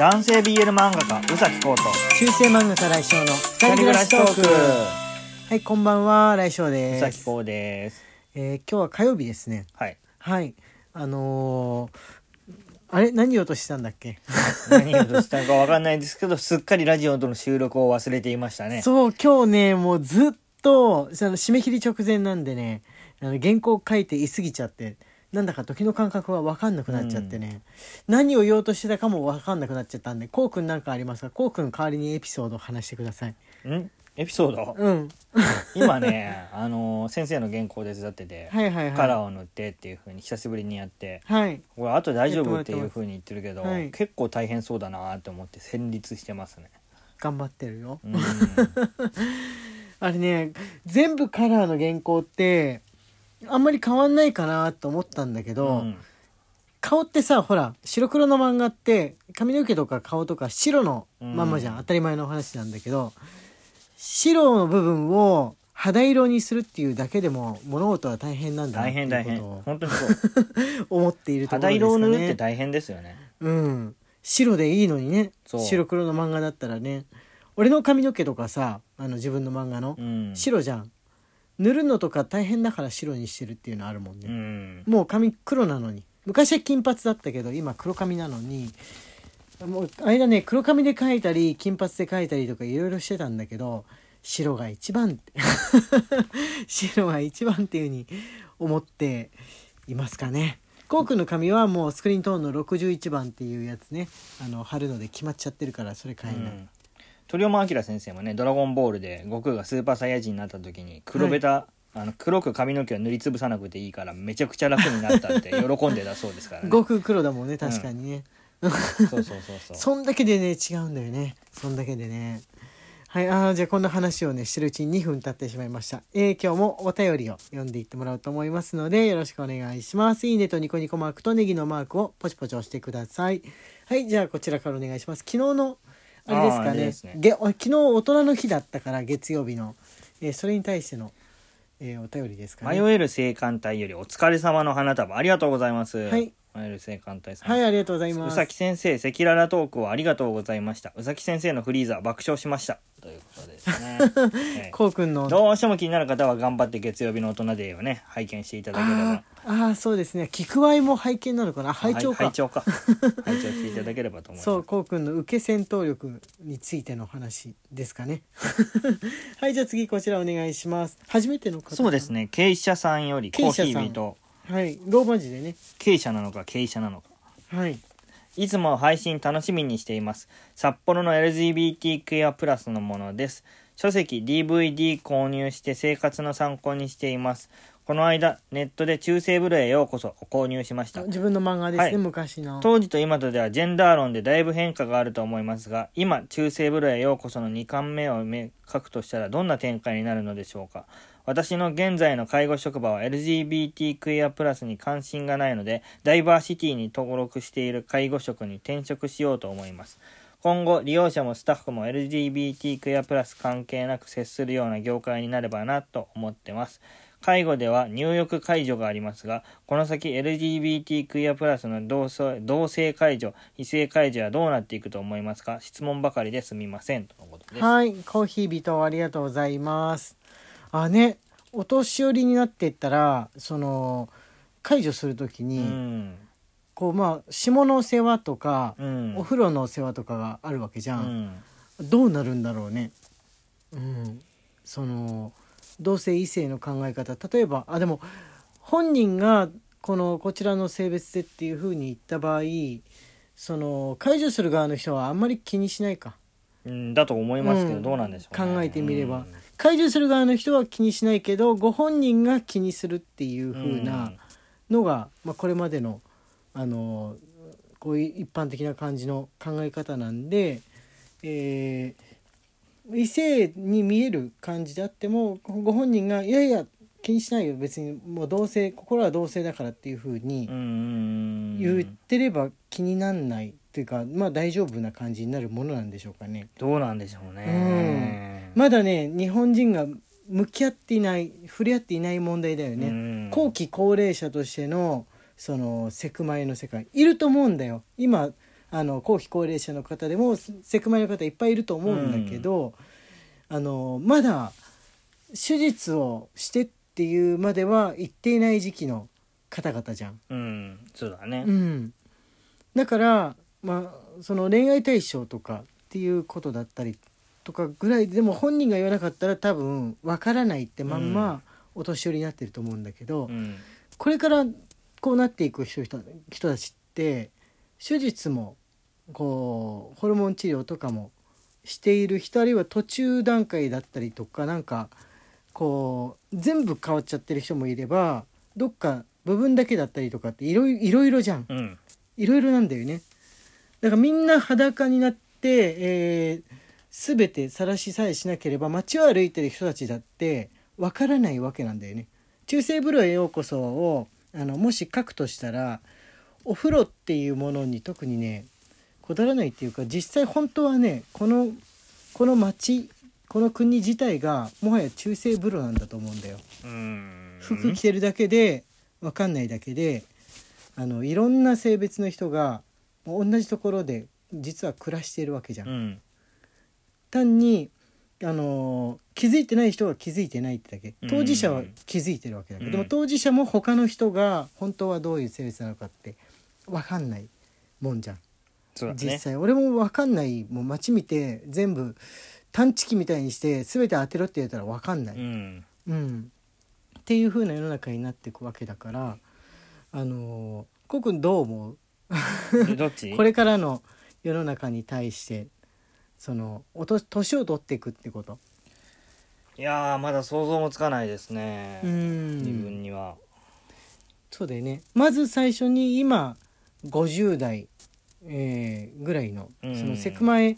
男性 BL 漫画家宇崎浩と中世漫画家来翔の二人暮らしトーク。はいこんばんは来翔宇です。崎浩です。えー今日は火曜日ですね。はい。はい。あのーあれ？何をとしたんだっけ？何をとしたかわかんないですけど すっかりラジオとの収録を忘れていましたね。そう今日ねもうずっとその締め切り直前なんでねあの原稿書いていすぎちゃってなんだか時の感覚が分かんなくなっちゃってね、何を言おうとしてたかも分かんなくなっちゃったんでこうくんなんかありますか？こうくん代わりにエピソードを話してください。ん？エピソード？うん。今ね あの先生の原稿手伝ってて、はいはいはい。カラーを塗ってっていうふうに久しぶりにやってはい。これあと大丈夫っていうふうに言ってるけど、はい。結構大変そうだなと思って戦慄してますね。頑張ってるよ。う んあれね全部カラーの原稿ってあんまり変わんないかなと思ったんだけど、うん。顔ってさほら白黒の漫画って髪の毛とか顔とか白のまんまじゃん、うん。当たり前の話なんだけど白の部分を肌色にするっていうだけでも物事は大変なんだなってことを本当にそう。思っているところ肌ですかね。色を塗るって大変ですよね。うん。白でいいのにね。白黒の漫画だったらね。俺の髪の毛とかさあの自分の漫画の、うん。白じゃん塗るのとか大変だから白にしてるっていうのあるもんね、うん。もう髪黒なのに。昔は金髪だったけど今黒髪なのに。もう間ね黒髪で描いたり金髪で描いたりとかいろいろしてたんだけど白が一番って。白が一番っていうふうに思っていますかね。コウ君の髪はもうスクリーントーンの61番っていうやつね。あの貼るので決まっちゃってるからそれ買えない、うん鳥山明先生もね「ドラゴンボール」で悟空がスーパーサイヤ人になった時に黒ベタ、あの黒く髪の毛を塗りつぶさなくていいからめちゃくちゃ楽になったって 喜んでたそうですからね。悟空黒だもんね確かにね、そうそうそうそう。そんだけでね違うんだよね。そんだけでね。はいあーじゃあこんな話をねしてるうちに2分経ってしまいました、えー今日もお便りを読んでいってもらおうと思いますのでよろしくお願いします。いいねとニコニコマークとネギのマークをポチポチ押してください。はいじゃあこちらからお願いします。昨日のあれですかね。すね。げ昨日大人の日だったから月曜日の、えーそれに対しての、えーお便りですかね。迷える青函隊よりお疲れ様の花束ありがとうございます。はい迷える青函隊さん。はいありがとうございます。宇崎先生赤裸々トークをありがとうございました。宇崎先生のフリーザー爆笑しました。ということですね、ええ。こうくんの。どうしても気になる方は頑張って月曜日の大人デーをね拝見していただければ。あーあーそうですね。聞くわいも拝見なのかな？拝聴か、はい拝聴か。拝聴していただければと思います。そうこうくんの受け戦闘力についての話ですかね。はいじゃあ次こちらお願いします。初めての方。そうですね。経営者さんよりコーヒ経営者さんー人はいローマ字でね経営者なのか経営者なのかはいいつも配信楽しみにしています。札幌の LGBTQIA プラスのものです。書籍 DVD 購入して生活の参考にしています。この間、ネットで中世ブルへようこそを購入しました。自分の漫画ですね、はい昔の当時と今とではジェンダー論でだいぶ変化があると思いますが、今、中世ブルへようこその2巻目をめ書くとしたらどんな展開になるのでしょうか。私の現在の介護職場は LGBTQIA+, に関心がないので、ダイバーシティに登録している介護職に転職しようと思います。今後、利用者もスタッフも LGBTQIA+, 関係なく接するような業界になればなと思ってます。介護では入浴介助がありますが、この先 LGBTQIA+, の同性同性介助、異性介助はどうなっていくと思いますか？質問ばかりですみません。とのことです。はいコーヒー人ありがとうございますあねお年寄りになっていったらその解除するときうに、ん。こうまあ下の世話とか、うん。お風呂の世話とかがあるわけじゃうん。どうなるんだろうね。うん、その同性異性の考え方。例えばあでも本人がこのこちらの性別でっていうふうに言った場合その解除する側の人はあんまり気にしないか。うん、だと思いますけど、うん。どうなんでしょうね。考えてみれば。うん。解除する側の人は気にしないけどご本人が気にするっていうふうなのが、まあ、これまでのあのこういう一般的な感じの考え方なんで、えー異性に見える感じであってもご本人が「いやいや気にしないよ別にもう同性心は同性だから」っていうふうにうんうん言ってれば気になんないっていうかまあ大丈夫な感じになるものなんでしょうかね。どうなんでしょうね。まだね日本人が向き合っていない触れ合っていない問題だよね。うん後期高齢者としてのそのセクマイの世界いると思うんだよ今あの後期高齢者の方でもセクマイの方いっぱいいると思うんだけど、あのまだ手術をしてっていうまでは行っていない時期の方々じゃん。うん。そうだね。うん、だから、まあ、その恋愛対象とかっていうことだったりとかぐらいでも本人が言わなかったら多分わからないってまんまお年寄りになってると思うんだけど、うん。これからこうなっていく人人人たちって手術もこうホルモン治療とかもしている人あるいは途中段階だったりとかなんかこう全部変わっちゃってる人もいればどっか部分だけだったりとかっていろいろいろじゃん。うん。いろいろなんだよねだからみんな裸になって、えー、全て晒しさえしなければ街を歩いてる人たちだってわからないわけなんだよね。中世風呂へようこそをあのもし書くとしたらお風呂っていうものに特にねこだわらないっていうか実際本当はねこのこの町この国自体がもはや中世風呂なんだと思うんだよ。うん。服着てるだけで分かんないだけであのいろんな性別の人が同じところで実は暮らしているわけじゃん。うん。単にあの気づいてない人は気づいてないってだけ。当事者は気づいてるわけだけど、うん。でも当事者も他の人が本当はどういう性別なのかって分かんないもんじゃん。ね。実際俺も分かんないもう街見て全部探知機みたいにして全て当てろって言ったら分かんない。うん。うん、っていう風な世の中になっていくわけだからあのこうくんどう思う？でどっち？これからの世の中に対してそのおと年を取っていくってこと。いやーまだ想像もつかないですね。う自ん分には。そうだよね。まず最初に今50代、えーぐらいのうん。そのセクマイ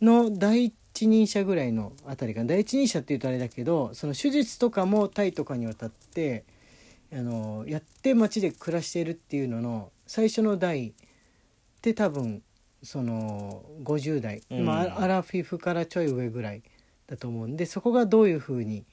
の第一人者ぐらいのあたりが第一人者っていうとあれだけどその手術とかもタイとかにわたってあのやって街で暮らしているっていうのの最初の代って多分その50代、うん。まあアラフィフからちょい上ぐらいだと思うんでそこがどういうふうに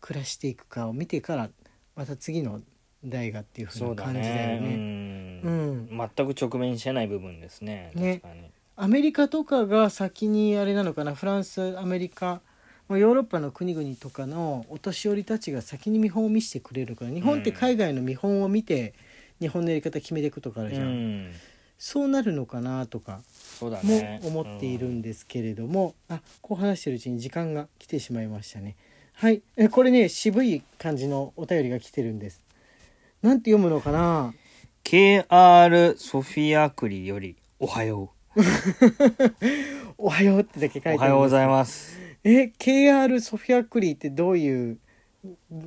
暮らしていくかを見てからまた次の代がっていうふうな感じだよね。ね。ううん。ん全く直面してない部分ですね。ね。確かに。アメリカとかが先にあれなのかな。フランスアメリカまあヨーロッパの国々とかのお年寄りたちが先に見本を見せてくれるから。日本って海外の見本を見て日本のやり方決めていくとかあるじゃん、うん。そうなるのかなとかもね。思っているんですけれども、あこう話してるうちに時間が来てしまいましたね。はい。えこれね渋い感じのお便りが来てるんですなんて読むのかな？KR ソフィアクリよりおはよ おはようってだけ書いてうるおはようございまますすえ KR ソフィアクリーってどういう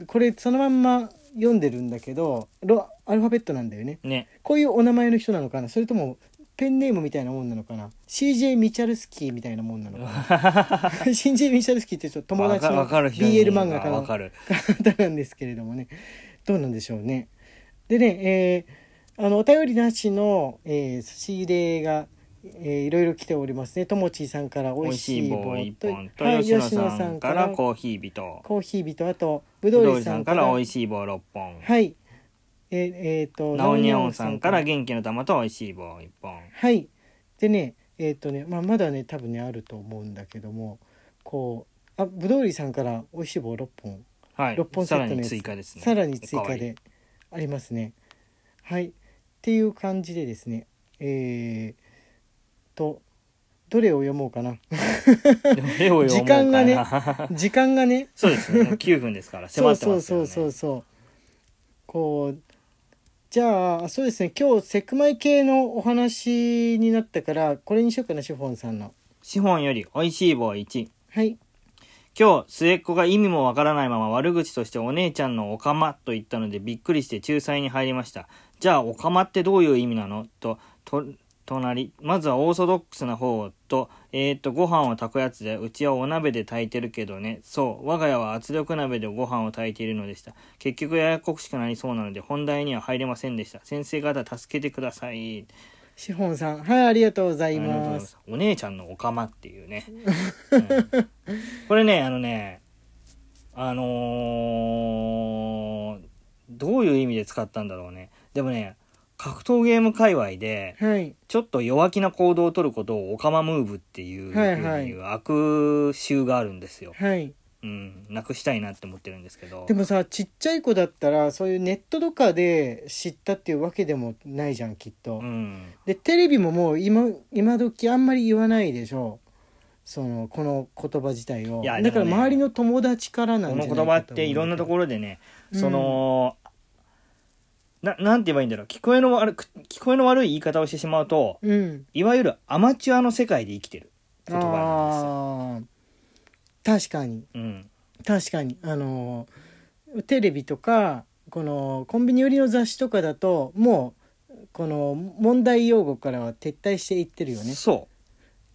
これそのまんま読んでるんだけどロアルファベットなんだよね。ね。こういうお名前の人なのかな？それともペンネームみたいなもんなのかな？CJ ミチャルスキーみたいなもんなのかな？CJ ミチャルスキーってちょっと友達の BL 漫画家のわかる。方なんですけれどもね。どうなんでしょうねでね、えーあのお便りなしの、えー差し入れが、えーいろいろ来ておりますね。ともちーさんからおいしい棒棒一本とはい吉野さんからコーヒー人。コーヒー人あとぶぶどうさんからさんから美味しい棒6本。はい。えーえーとナオニャオンさんから。元気の玉と美味しい棒1本。はい。でねえっ、とね、まあ、まだね多分ねあると思うんだけどもこうあぶどうりさんから美味しい棒6本。はい。6本セさらにットのやつ。追加ですね。さらに追加でありますね。はい。っていう感じでですねえー、とどれを読もうかな。時間がね 時間がねそうですね。もう9分ですからそう迫ってますよねそうそうそうそうこうじゃあそうですね。今日セクマイ系のお話になったからこれにしようかなシフォンさんの。資本より美味しい棒1はい今日末っ子が意味もわからないまま悪口としてお姉ちゃんのおかまと言ったのでびっくりして仲裁に入りました。じゃあおかまってどういう意味なの？とと隣。まずはオーソドックスな方とえー、とご飯を炊くやつでうちはお鍋で炊いてるけどね。そう我が家は圧力鍋でご飯を炊いているのでした。結局ややこしくなりそうなので本題には入れませんでした。先生方助けてください。シフォンさん。はいありがとうございまます。すお姉ちゃんのおかまっていうね、うん。これねあのねあのーどういう意味で使ったんだろうね。でもね格闘ゲーム界隈で、はい。ちょっと弱気な行動を取ることをオカマムーブっていう悪習があるんですよ。はいうん。なくしたいなって思ってるんですけど。でもさちっちゃい子だったらそういうネットとかで知ったっていうわけでもないじゃんきっと、うん。でテレビももう今今時あんまり言わないでしょそのこの言葉自体をだから周りの友達からなんじこの言葉っていろんなところでね、その、な、なんて言えばいいんだろう。聞こえの悪く、聞こえの悪い言い方をしてしまうと、ろうんいわゆるアマチュアの世界で生きてる言葉なんあー確かに。うん。確かに。あのテレビとかこのコンビニ売りの雑誌とかだともうこの問題用語からは撤退していってるよね。そ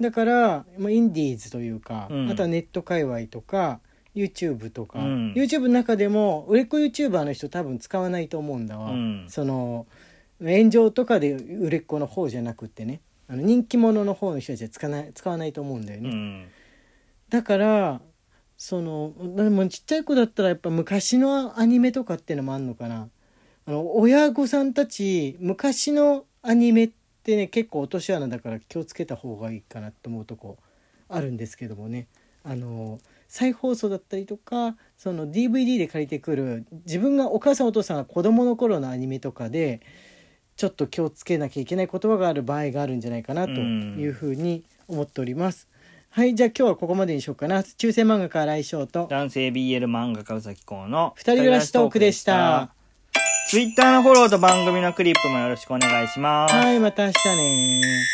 だからまあインディーズというか、うん。あとはネット界隈とか YouTube とか、うん。YouTube の中でも売れっ子 YouTuber の人多分使わないと思うんだわ、うん。その炎上とかで売れっ子の方じゃなくってね。あの人気者の方の人たちは使わない使わないと思うんだよう。ね、うん。だからそのでもちっちゃい子だったらやっぱ昔のアニメとかっていうのもあんのかな。あの親御さんたち昔のアニメってね結構落とし穴だから気をつけた方がいいかなと思うとこあるんですけどもね。あの再放送だったりとかその DVD で借りてくる自分がお母さんお父さんが子供の頃のアニメとかでちょっと気をつけなきゃいけない言葉がある場合があるんじゃないかなというふうに思っております。はいじゃあ今日はここまでにしようかな中世漫画家来翔と男性 BL 漫画家うさきこうの二人暮らしトークでした。ツイッターのフォローと番組のクリップもよろしくお願いします。はいまた明日ね